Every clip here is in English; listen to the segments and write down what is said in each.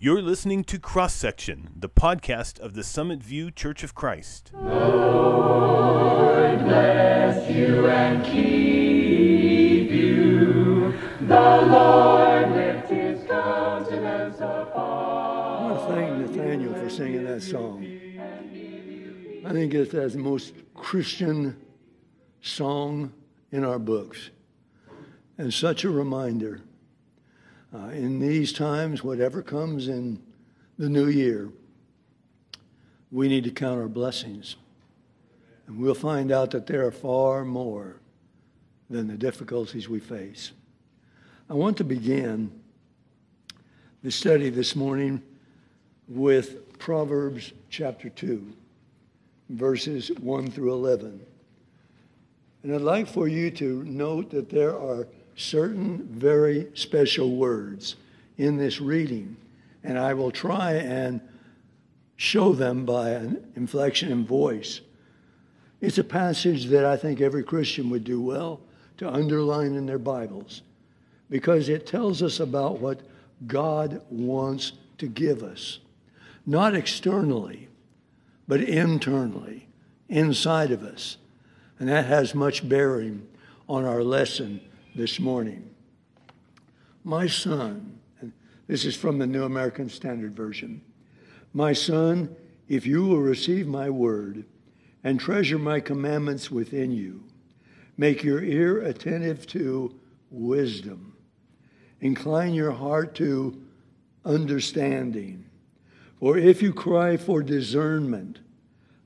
You're listening to Cross Section, the podcast of the Summit View Church of Christ. Lord bless you and keep you. The Lord lift his countenance upon I want to thank Nathaniel for singing that song. I think it's the most Christian song in our books, and such a reminder. Uh, in these times, whatever comes in the new year, we need to count our blessings. And we'll find out that there are far more than the difficulties we face. I want to begin the study this morning with Proverbs chapter 2, verses 1 through 11. And I'd like for you to note that there are certain very special words in this reading, and I will try and show them by an inflection in voice. It's a passage that I think every Christian would do well to underline in their Bibles because it tells us about what God wants to give us, not externally, but internally, inside of us. And that has much bearing on our lesson this morning. My son, this is from the New American Standard Version. My son, if you will receive my word and treasure my commandments within you, make your ear attentive to wisdom, incline your heart to understanding. For if you cry for discernment,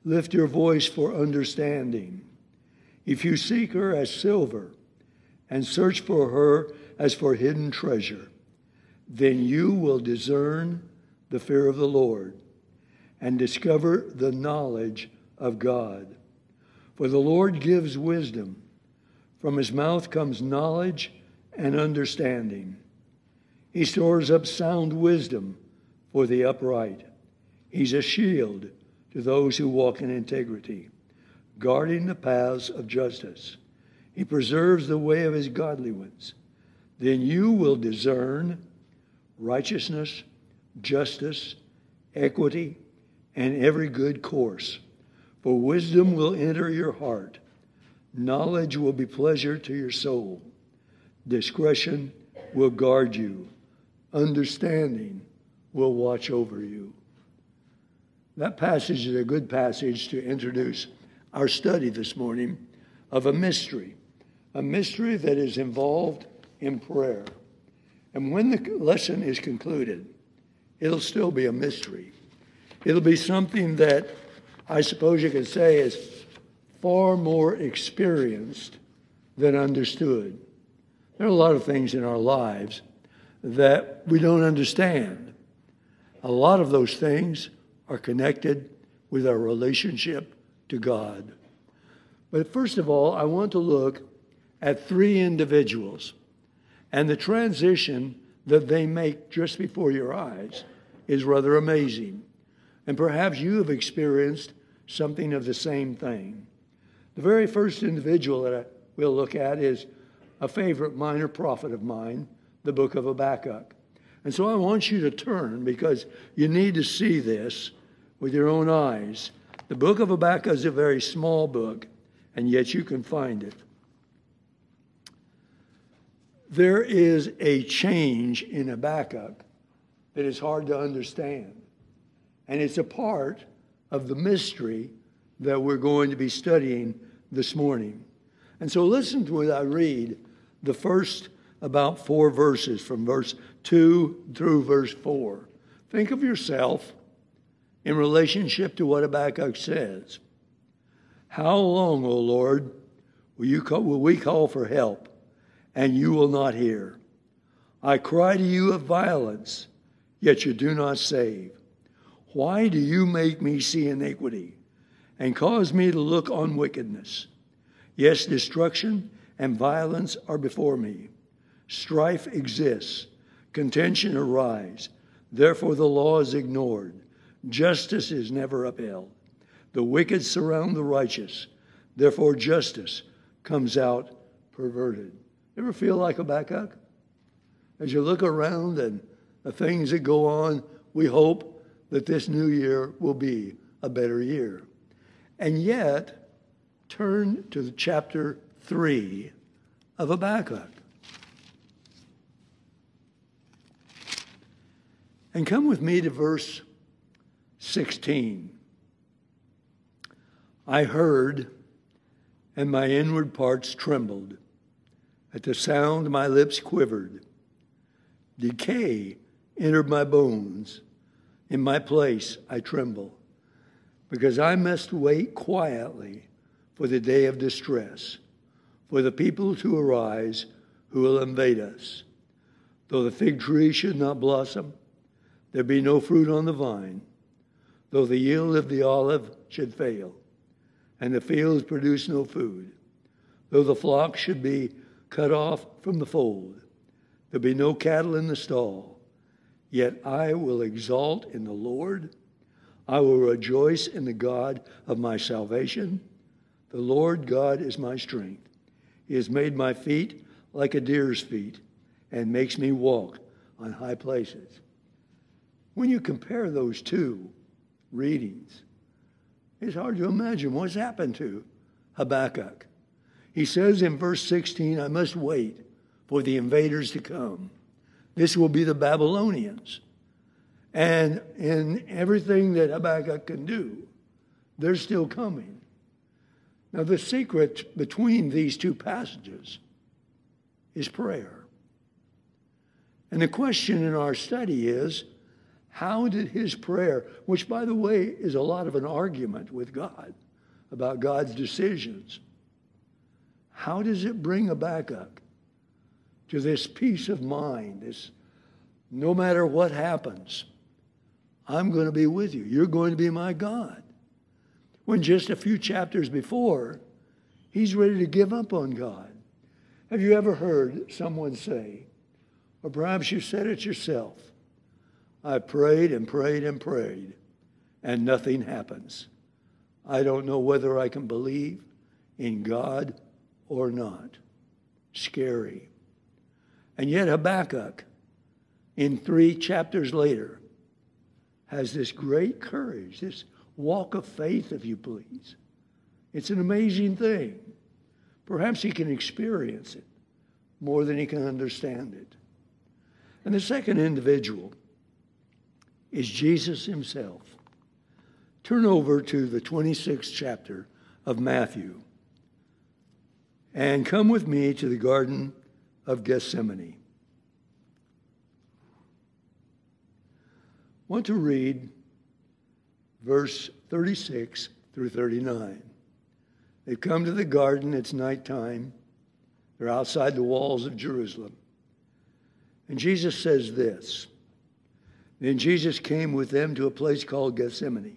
lift your voice for understanding. If you seek her as silver, and search for her as for hidden treasure, then you will discern the fear of the Lord and discover the knowledge of God. For the Lord gives wisdom. From his mouth comes knowledge and understanding. He stores up sound wisdom for the upright. He's a shield to those who walk in integrity, guarding the paths of justice. He preserves the way of his godly ones. Then you will discern righteousness, justice, equity, and every good course. For wisdom will enter your heart, knowledge will be pleasure to your soul, discretion will guard you, understanding will watch over you. That passage is a good passage to introduce our study this morning of a mystery a mystery that is involved in prayer. And when the lesson is concluded, it'll still be a mystery. It'll be something that I suppose you could say is far more experienced than understood. There are a lot of things in our lives that we don't understand. A lot of those things are connected with our relationship to God. But first of all, I want to look at three individuals. And the transition that they make just before your eyes is rather amazing. And perhaps you have experienced something of the same thing. The very first individual that I will look at is a favorite minor prophet of mine, the book of Habakkuk. And so I want you to turn because you need to see this with your own eyes. The book of Habakkuk is a very small book, and yet you can find it there is a change in Habakkuk that is hard to understand. And it's a part of the mystery that we're going to be studying this morning. And so listen to what I read the first about four verses from verse 2 through verse 4. Think of yourself in relationship to what Habakkuk says. How long, O Lord, will, you call, will we call for help? And you will not hear. I cry to you of violence, yet you do not save. Why do you make me see iniquity and cause me to look on wickedness? Yes, destruction and violence are before me. Strife exists, contention arise. Therefore, the law is ignored. Justice is never upheld. The wicked surround the righteous. Therefore, justice comes out perverted. Ever feel like a Habakkuk? As you look around and the things that go on, we hope that this new year will be a better year. And yet, turn to chapter 3 of Habakkuk. And come with me to verse 16. I heard, and my inward parts trembled. At the sound, my lips quivered. Decay entered my bones. In my place, I tremble, because I must wait quietly for the day of distress, for the people to arise who will invade us. Though the fig tree should not blossom, there be no fruit on the vine, though the yield of the olive should fail, and the fields produce no food, though the flock should be cut off from the fold, there be no cattle in the stall, yet I will exalt in the Lord. I will rejoice in the God of my salvation. The Lord God is my strength. He has made my feet like a deer's feet and makes me walk on high places. When you compare those two readings, it's hard to imagine what's happened to Habakkuk. He says in verse 16, I must wait for the invaders to come. This will be the Babylonians. And in everything that Habakkuk can do, they're still coming. Now, the secret between these two passages is prayer. And the question in our study is how did his prayer, which, by the way, is a lot of an argument with God about God's decisions, how does it bring a Habakkuk to this peace of mind, this no matter what happens, I'm going to be with you. You're going to be my God when just a few chapters before, he's ready to give up on God. Have you ever heard someone say, or perhaps you said it yourself, I prayed and prayed and prayed, and nothing happens. I don't know whether I can believe in God or not. Scary. And yet, Habakkuk, in three chapters later, has this great courage, this walk of faith, if you please. It's an amazing thing. Perhaps he can experience it more than he can understand it. And the second individual is Jesus himself. Turn over to the 26th chapter of Matthew and come with me to the Garden of Gethsemane. I want to read verse 36 through 39. They've come to the garden, it's nighttime. They're outside the walls of Jerusalem. And Jesus says this Then Jesus came with them to a place called Gethsemane.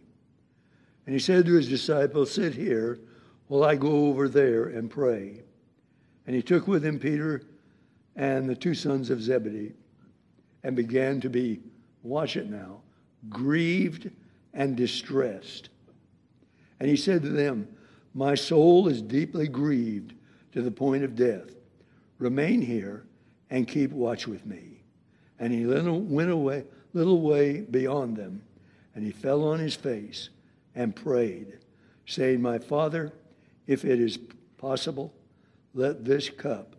And he said to his disciples, Sit here while I go over there and pray. And he took with him Peter and the two sons of Zebedee and began to be, watch it now, grieved and distressed. And he said to them, My soul is deeply grieved to the point of death. Remain here and keep watch with me. And he went away, little way beyond them, and he fell on his face and prayed, saying, My Father, if it is possible, let this cup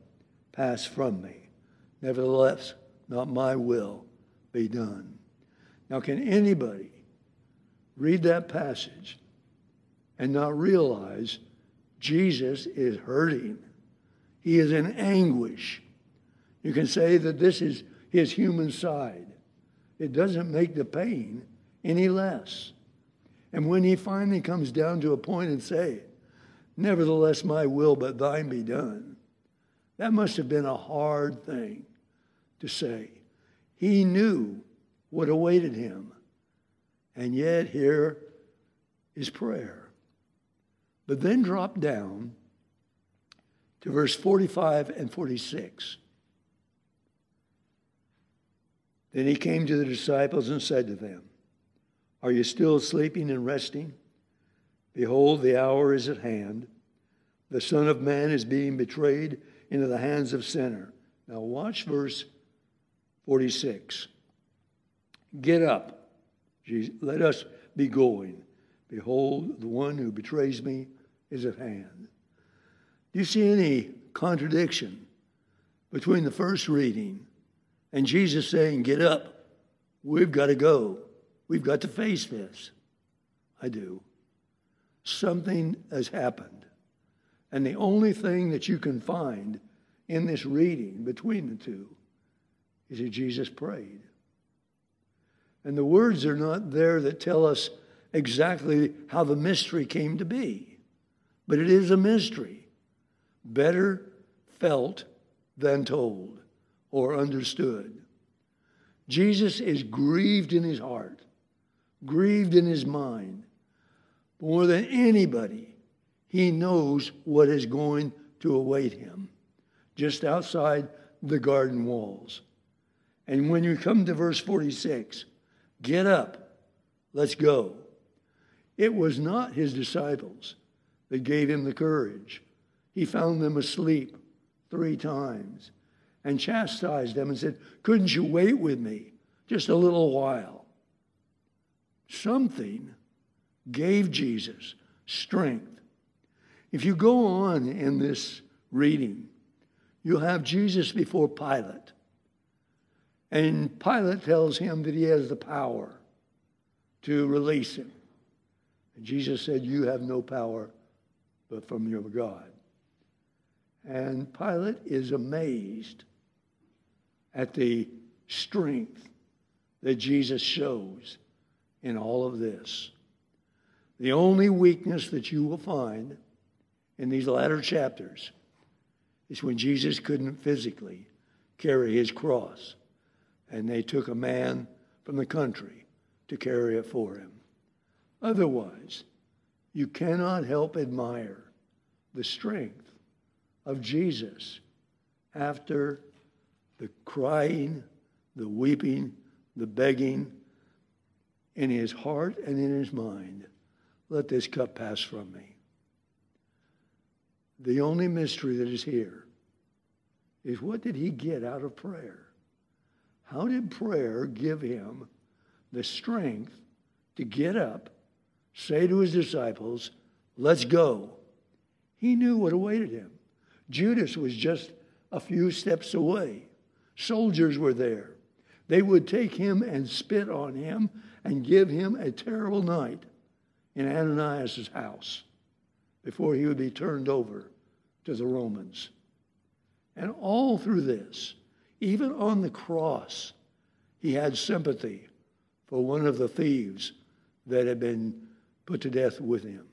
pass from me. Nevertheless, not my will be done. Now, can anybody read that passage and not realize Jesus is hurting. He is in anguish. You can say that this is his human side. It doesn't make the pain any less. And when he finally comes down to a point and say, Nevertheless, my will, but thine be done, that must have been a hard thing to say. He knew what awaited him. And yet, here is prayer. But then drop down to verse 45 and 46. Then he came to the disciples and said to them, Are you still sleeping and resting? Behold, the hour is at hand. The Son of Man is being betrayed into the hands of sinner. Now watch verse 46. Get up let us be going. Behold, the one who betrays me is at hand. Do you see any contradiction between the first reading and Jesus saying, Get up, we've got to go, we've got to face this? I do. Something has happened. And the only thing that you can find in this reading between the two is that Jesus prayed. And the words are not there that tell us exactly how the mystery came to be, but it is a mystery, better felt than told or understood. Jesus is grieved in his heart, grieved in his mind. More than anybody, he knows what is going to await him just outside the garden walls. And when you come to verse 46, get up, let's go. It was not his disciples that gave him the courage. He found them asleep three times and chastised them and said, Couldn't you wait with me just a little while? Something gave Jesus strength. If you go on in this reading, you'll have Jesus before Pilate. And Pilate tells him that he has the power to release him. And Jesus said, You have no power but from your God. And Pilate is amazed at the strength that Jesus shows in all of this. The only weakness that you will find in these latter chapters is when Jesus couldn't physically carry his cross and they took a man from the country to carry it for him. Otherwise, you cannot help admire the strength of Jesus after the crying, the weeping, the begging in his heart and in his mind. Let this cup pass from me. The only mystery that is here is what did he get out of prayer? How did prayer give him the strength to get up, say to his disciples, Let's go? He knew what awaited him. Judas was just a few steps away. Soldiers were there. They would take him and spit on him and give him a terrible night in Ananias' house before he would be turned over to the Romans. And all through this, even on the cross, he had sympathy for one of the thieves that had been put to death with him.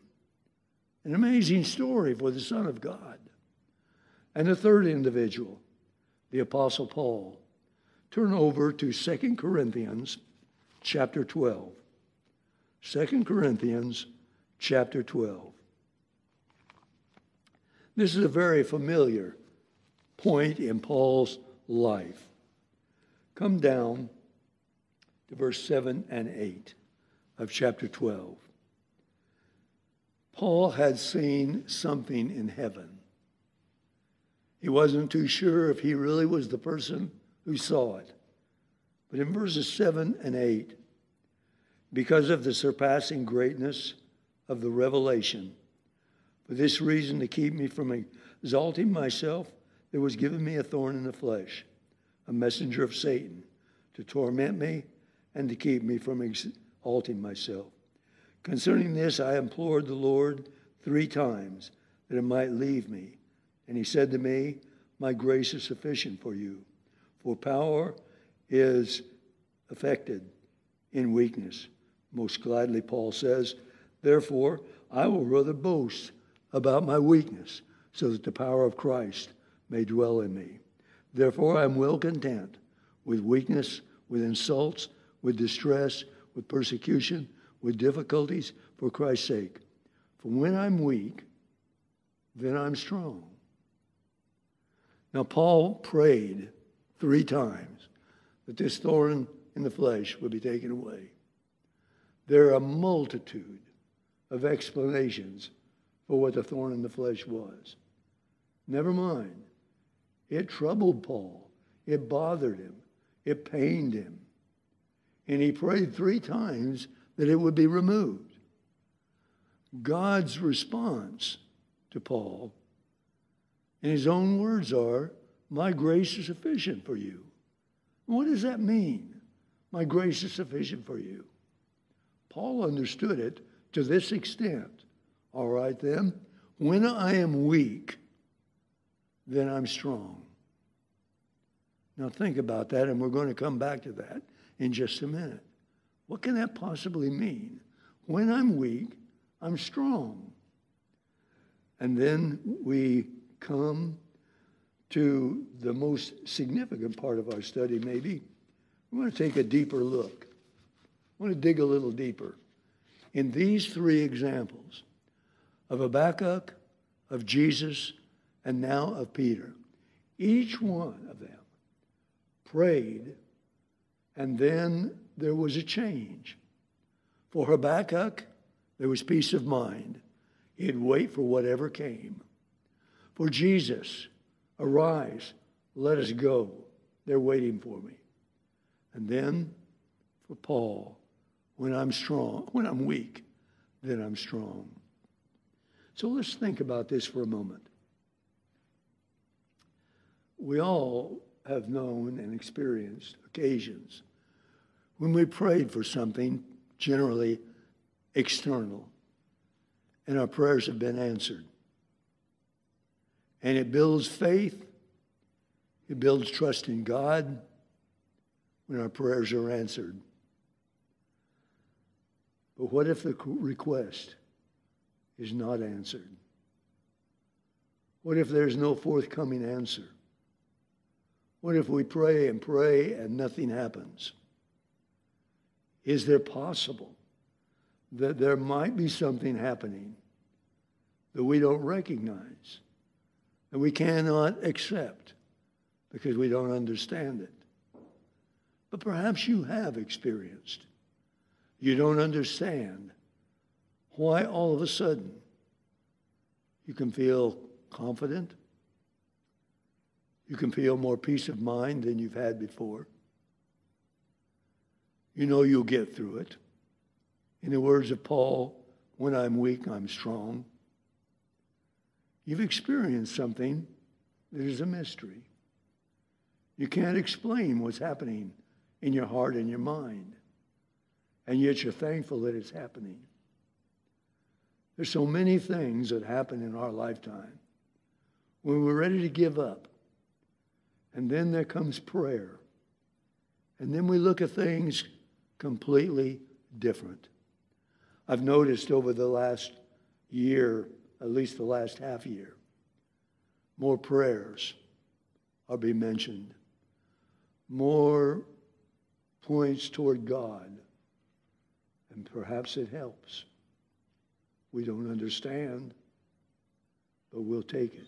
An amazing story for the Son of God. And the third individual, the Apostle Paul. Turn over to 2 Corinthians chapter 12. 2 Corinthians chapter 12. This is a very familiar point in Paul's life. Come down to verse 7 and 8 of chapter 12. Paul had seen something in heaven. He wasn't too sure if he really was the person who saw it. But in verses 7 and 8, because of the surpassing greatness of the revelation, for this reason, to keep me from exalting myself, there was given me a thorn in the flesh, a messenger of Satan, to torment me and to keep me from exalting myself. Concerning this, I implored the Lord three times that it might leave me. And he said to me, My grace is sufficient for you, for power is affected in weakness. Most gladly, Paul says, Therefore, I will rather boast about my weakness, so that the power of Christ may dwell in me. Therefore, I am well content with weakness, with insults, with distress, with persecution, with difficulties for Christ's sake. For when I'm weak, then I'm strong. Now, Paul prayed three times that this thorn in the flesh would be taken away. There are a multitude of explanations for what the thorn in the flesh was. Never mind. It troubled Paul. It bothered him. It pained him. and he prayed three times that it would be removed. God's response to Paul, in his own words, are, My grace is sufficient for you. What does that mean? My grace is sufficient for you. Paul understood it to this extent. All right, then, when I am weak, then I'm strong. Now, think about that, and we're going to come back to that in just a minute. What can that possibly mean? When I'm weak, I'm strong. And then we come to the most significant part of our study, maybe. We want to take a deeper look. I want to dig a little deeper. In these three examples of Habakkuk, of Jesus, and now of Peter, each one of them prayed, and then there was a change. For Habakkuk, there was peace of mind. He'd wait for whatever came. For Jesus, arise, let us go. They're waiting for me. And then for Paul, when I'm strong, when I'm weak, then I'm strong. So let's think about this for a moment. We all have known and experienced occasions when we prayed for something, generally external, and our prayers have been answered. And it builds faith, it builds trust in God when our prayers are answered. But what if the request is not answered? What if there's no forthcoming answer? What if we pray and pray and nothing happens? Is there possible that there might be something happening that we don't recognize, that we cannot accept because we don't understand it? But perhaps you have experienced. You don't understand why all of a sudden you can feel confident, you can feel more peace of mind than you've had before. You know you'll get through it. In the words of Paul, when I'm weak, I'm strong. You've experienced something that is a mystery. You can't explain what's happening in your heart and your mind, and yet you're thankful that it's happening. There's so many things that happen in our lifetime when we're ready to give up. And then there comes prayer. And then we look at things completely different. I've noticed over the last year, at least the last half year, more prayers are being mentioned, more points toward God, and perhaps it helps. We don't understand, but we'll take it.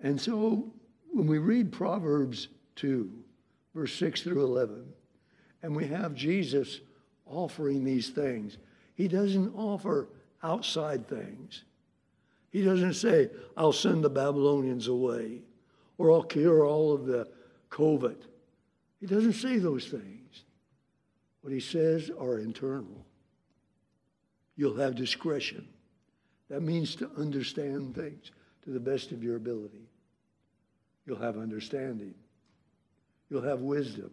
And so when we read Proverbs 2, verse 6 through 11, and we have Jesus offering these things, he doesn't offer outside things. He doesn't say, I'll send the Babylonians away or I'll cure all of the COVID. He doesn't say those things. What he says are internal. You'll have discretion. That means to understand things to the best of your ability. You'll have understanding. You'll have wisdom.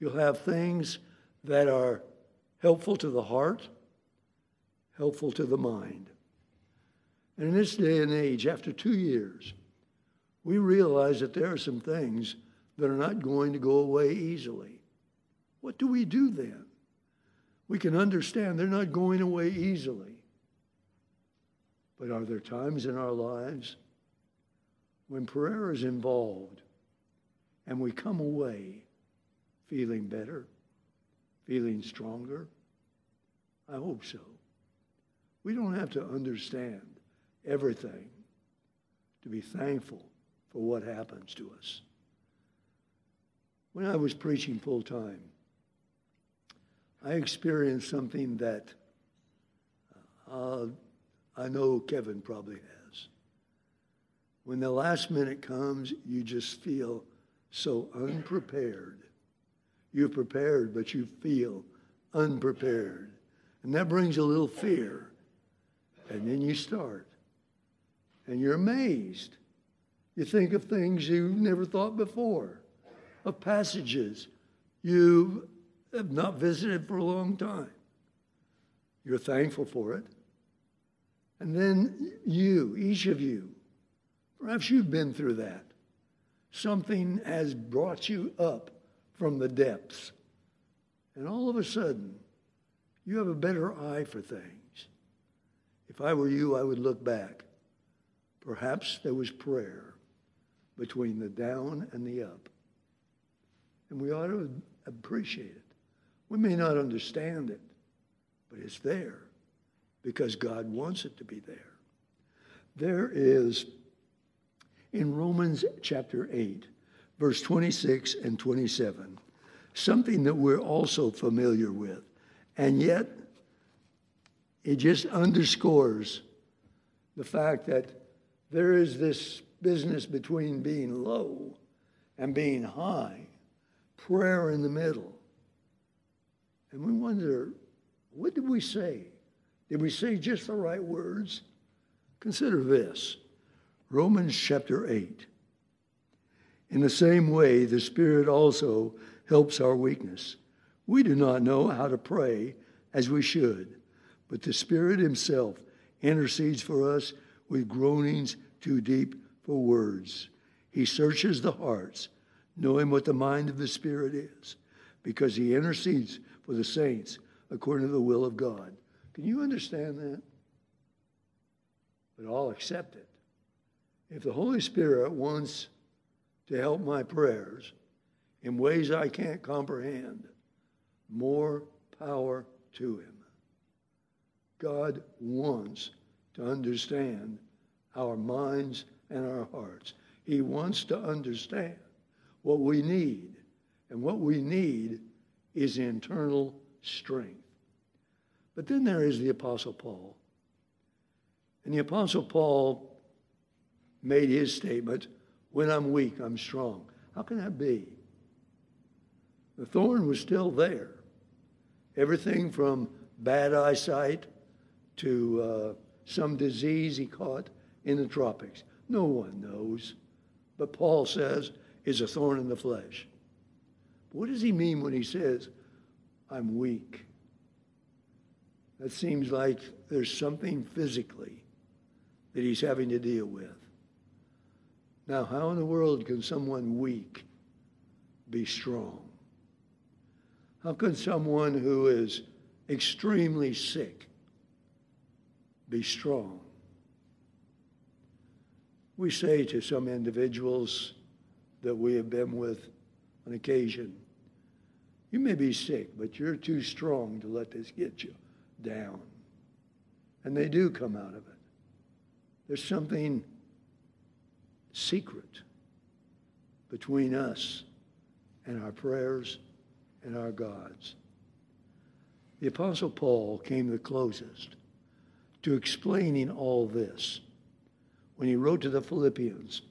You'll have things that are helpful to the heart, helpful to the mind. And in this day and age, after two years, we realize that there are some things that are not going to go away easily. What do we do then? We can understand they're not going away easily. But are there times in our lives when prayer is involved and we come away feeling better, feeling stronger? I hope so. We don't have to understand everything to be thankful for what happens to us. When I was preaching full time, I experienced something that uh, I know Kevin probably has. When the last minute comes, you just feel so unprepared. You're prepared, but you feel unprepared. And that brings a little fear. And then you start. And you're amazed. You think of things you've never thought before, of passages you have not visited for a long time. You're thankful for it. And then you, each of you, perhaps you've been through that. Something has brought you up from the depths. And all of a sudden, you have a better eye for things. If I were you, I would look back. Perhaps there was prayer between the down and the up. And we ought to appreciate it. We may not understand it, but it's there because God wants it to be there. There is in Romans chapter 8, verse 26 and 27, something that we're also familiar with. And yet, it just underscores the fact that there is this business between being low and being high, prayer in the middle. And we wonder, what did we say? Did we say just the right words? Consider this Romans chapter 8. In the same way, the Spirit also helps our weakness. We do not know how to pray as we should, but the Spirit Himself intercedes for us with groanings too deep for words. He searches the hearts, knowing what the mind of the Spirit is, because He intercedes for the saints according to the will of God. Can you understand that? But I'll accept it. If the Holy Spirit wants to help my prayers in ways I can't comprehend, more power to Him. God wants to understand our minds and our hearts. He wants to understand what we need. And what we need is internal strength. But then there is the Apostle Paul. And the Apostle Paul made his statement when I'm weak, I'm strong. How can that be? The thorn was still there. Everything from bad eyesight to uh, some disease he caught in the tropics. No one knows. But Paul says is a thorn in the flesh. What does he mean when he says, I'm weak? That seems like there's something physically that he's having to deal with. Now, how in the world can someone weak be strong? How can someone who is extremely sick be strong? We say to some individuals that we have been with on occasion, you may be sick, but you're too strong to let this get you down. And they do come out of it. There's something secret between us and our prayers and our gods. The Apostle Paul came the closest to explaining all this when he wrote to the Philippians.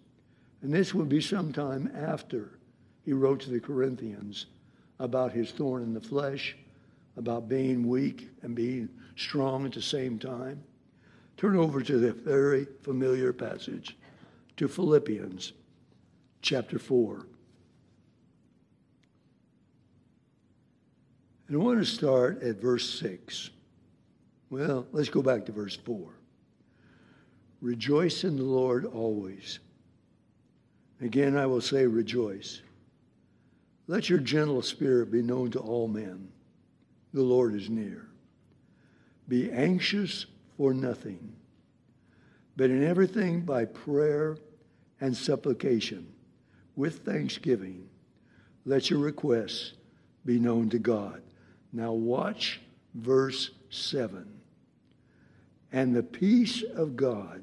And this would be sometime after he wrote to the Corinthians about his thorn in the flesh, about being weak and being strong at the same time. Turn over to the very familiar passage to Philippians chapter 4. And I want to start at verse 6. Well, let's go back to verse 4. Rejoice in the Lord always. Again, I will say, rejoice. Let your gentle spirit be known to all men. The Lord is near. Be anxious for nothing, but in everything by prayer and supplication with thanksgiving. Let your requests be known to God. Now, watch verse 7. And the peace of God,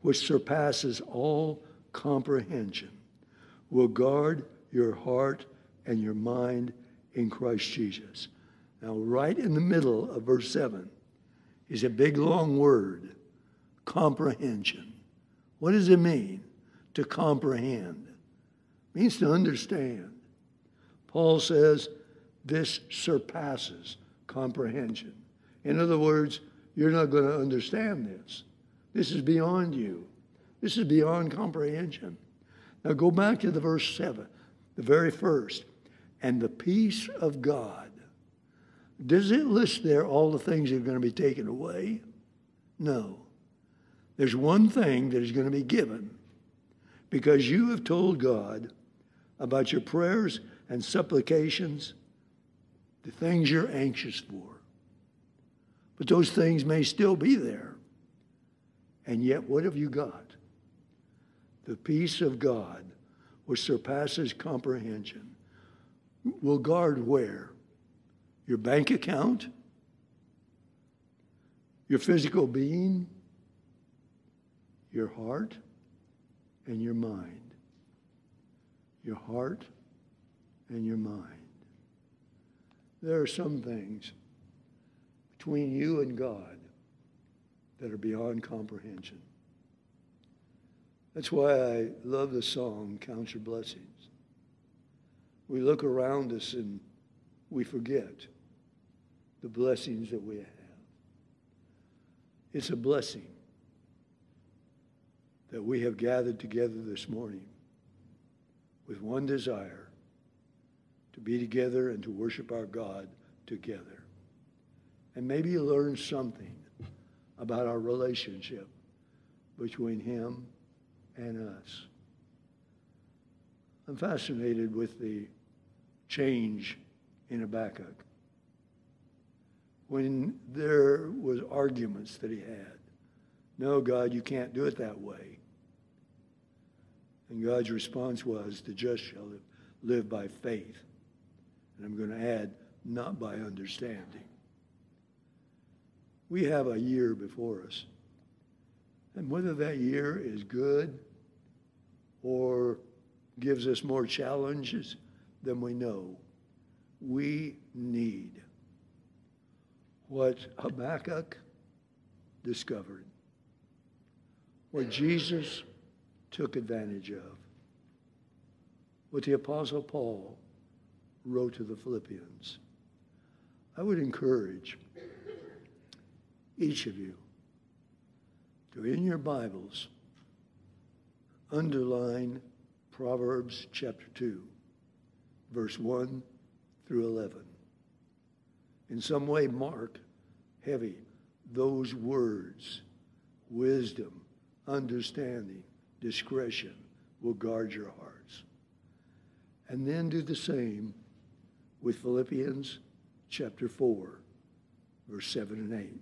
which surpasses all comprehension, will guard your heart and your mind in Christ Jesus. Now, right in the middle of verse 7 is a big long word comprehension. What does it mean to comprehend? It means to understand. Paul says this surpasses comprehension. In other words, you're not going to understand this. This is beyond you. This is beyond comprehension. Now go back to the verse 7, the very first. And the peace of God. Does it list there all the things that are going to be taken away? No. There's one thing that is going to be given because you have told God about your prayers and supplications, the things you're anxious for. But those things may still be there. And yet, what have you got? The peace of God, which surpasses comprehension, will guard where? Your bank account? Your physical being? Your heart? And your mind. Your heart and your mind. There are some things between you and God that are beyond comprehension. That's why I love the song, Count Your Blessings. We look around us and we forget the blessings that we have. It's a blessing that we have gathered together this morning with one desire to be together and to worship our God together. And maybe you learn something about our relationship between Him and us. I'm fascinated with the change in Habakkuk. When there was arguments that he had, no, God, you can't do it that way. And God's response was, the just shall live, live by faith. And I'm going to add, not by understanding. We have a year before us. And whether that year is good or gives us more challenges than we know, we need what Habakkuk discovered, what Jesus took advantage of, what the Apostle Paul wrote to the Philippians. I would encourage each of you to, in your Bibles, underline Proverbs chapter 2, verse 1 through 11. In some way, mark heavy those words wisdom, understanding, discretion will guard your hearts. And then do the same with Philippians chapter 4, verse 7 and 8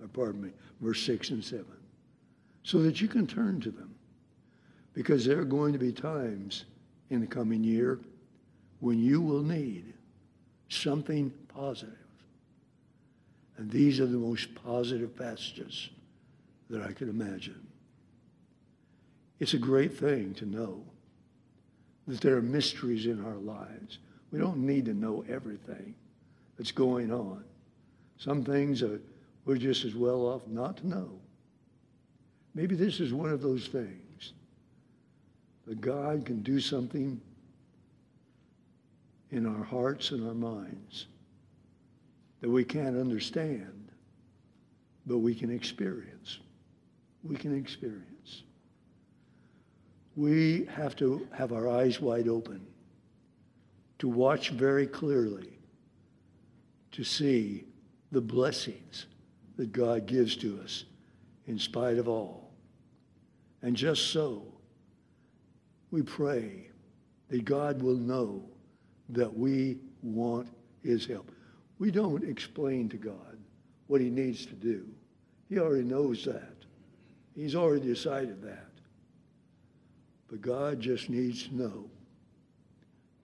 or pardon me, verse 6 and 7, so that you can turn to them. Because there are going to be times in the coming year when you will need something positive. And these are the most positive passages that I can imagine. It's a great thing to know that there are mysteries in our lives. We don't need to know everything that's going on. Some things are we're just as well off not to know. Maybe this is one of those things that God can do something in our hearts and our minds that we can't understand, but we can experience. We can experience. We have to have our eyes wide open to watch very clearly, to see the blessings that God gives to us in spite of all. And just so, we pray that God will know that we want his help. We don't explain to God what he needs to do. He already knows that. He's already decided that. But God just needs to know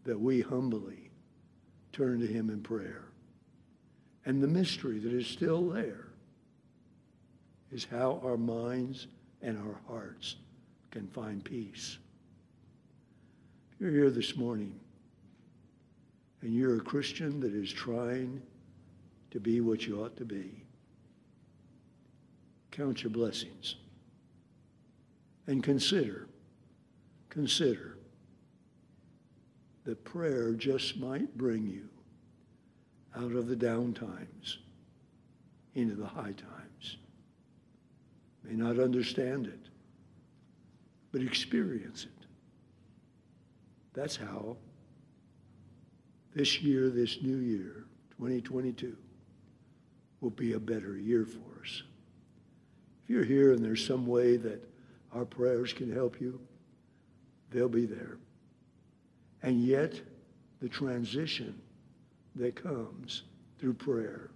that we humbly turn to him in prayer. And the mystery that is still there is how our minds and our hearts can find peace. If you're here this morning and you're a Christian that is trying to be what you ought to be, count your blessings and consider, consider that prayer just might bring you out of the down times into the high times. May not understand it, but experience it. That's how this year, this new year, 2022, will be a better year for us. If you're here and there's some way that our prayers can help you, they'll be there. And yet, the transition that comes through prayer,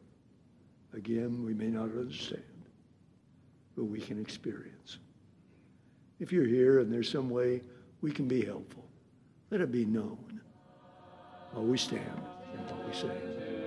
again, we may not understand, but we can experience. If you're here and there's some way we can be helpful, let it be known while we stand and while we sing.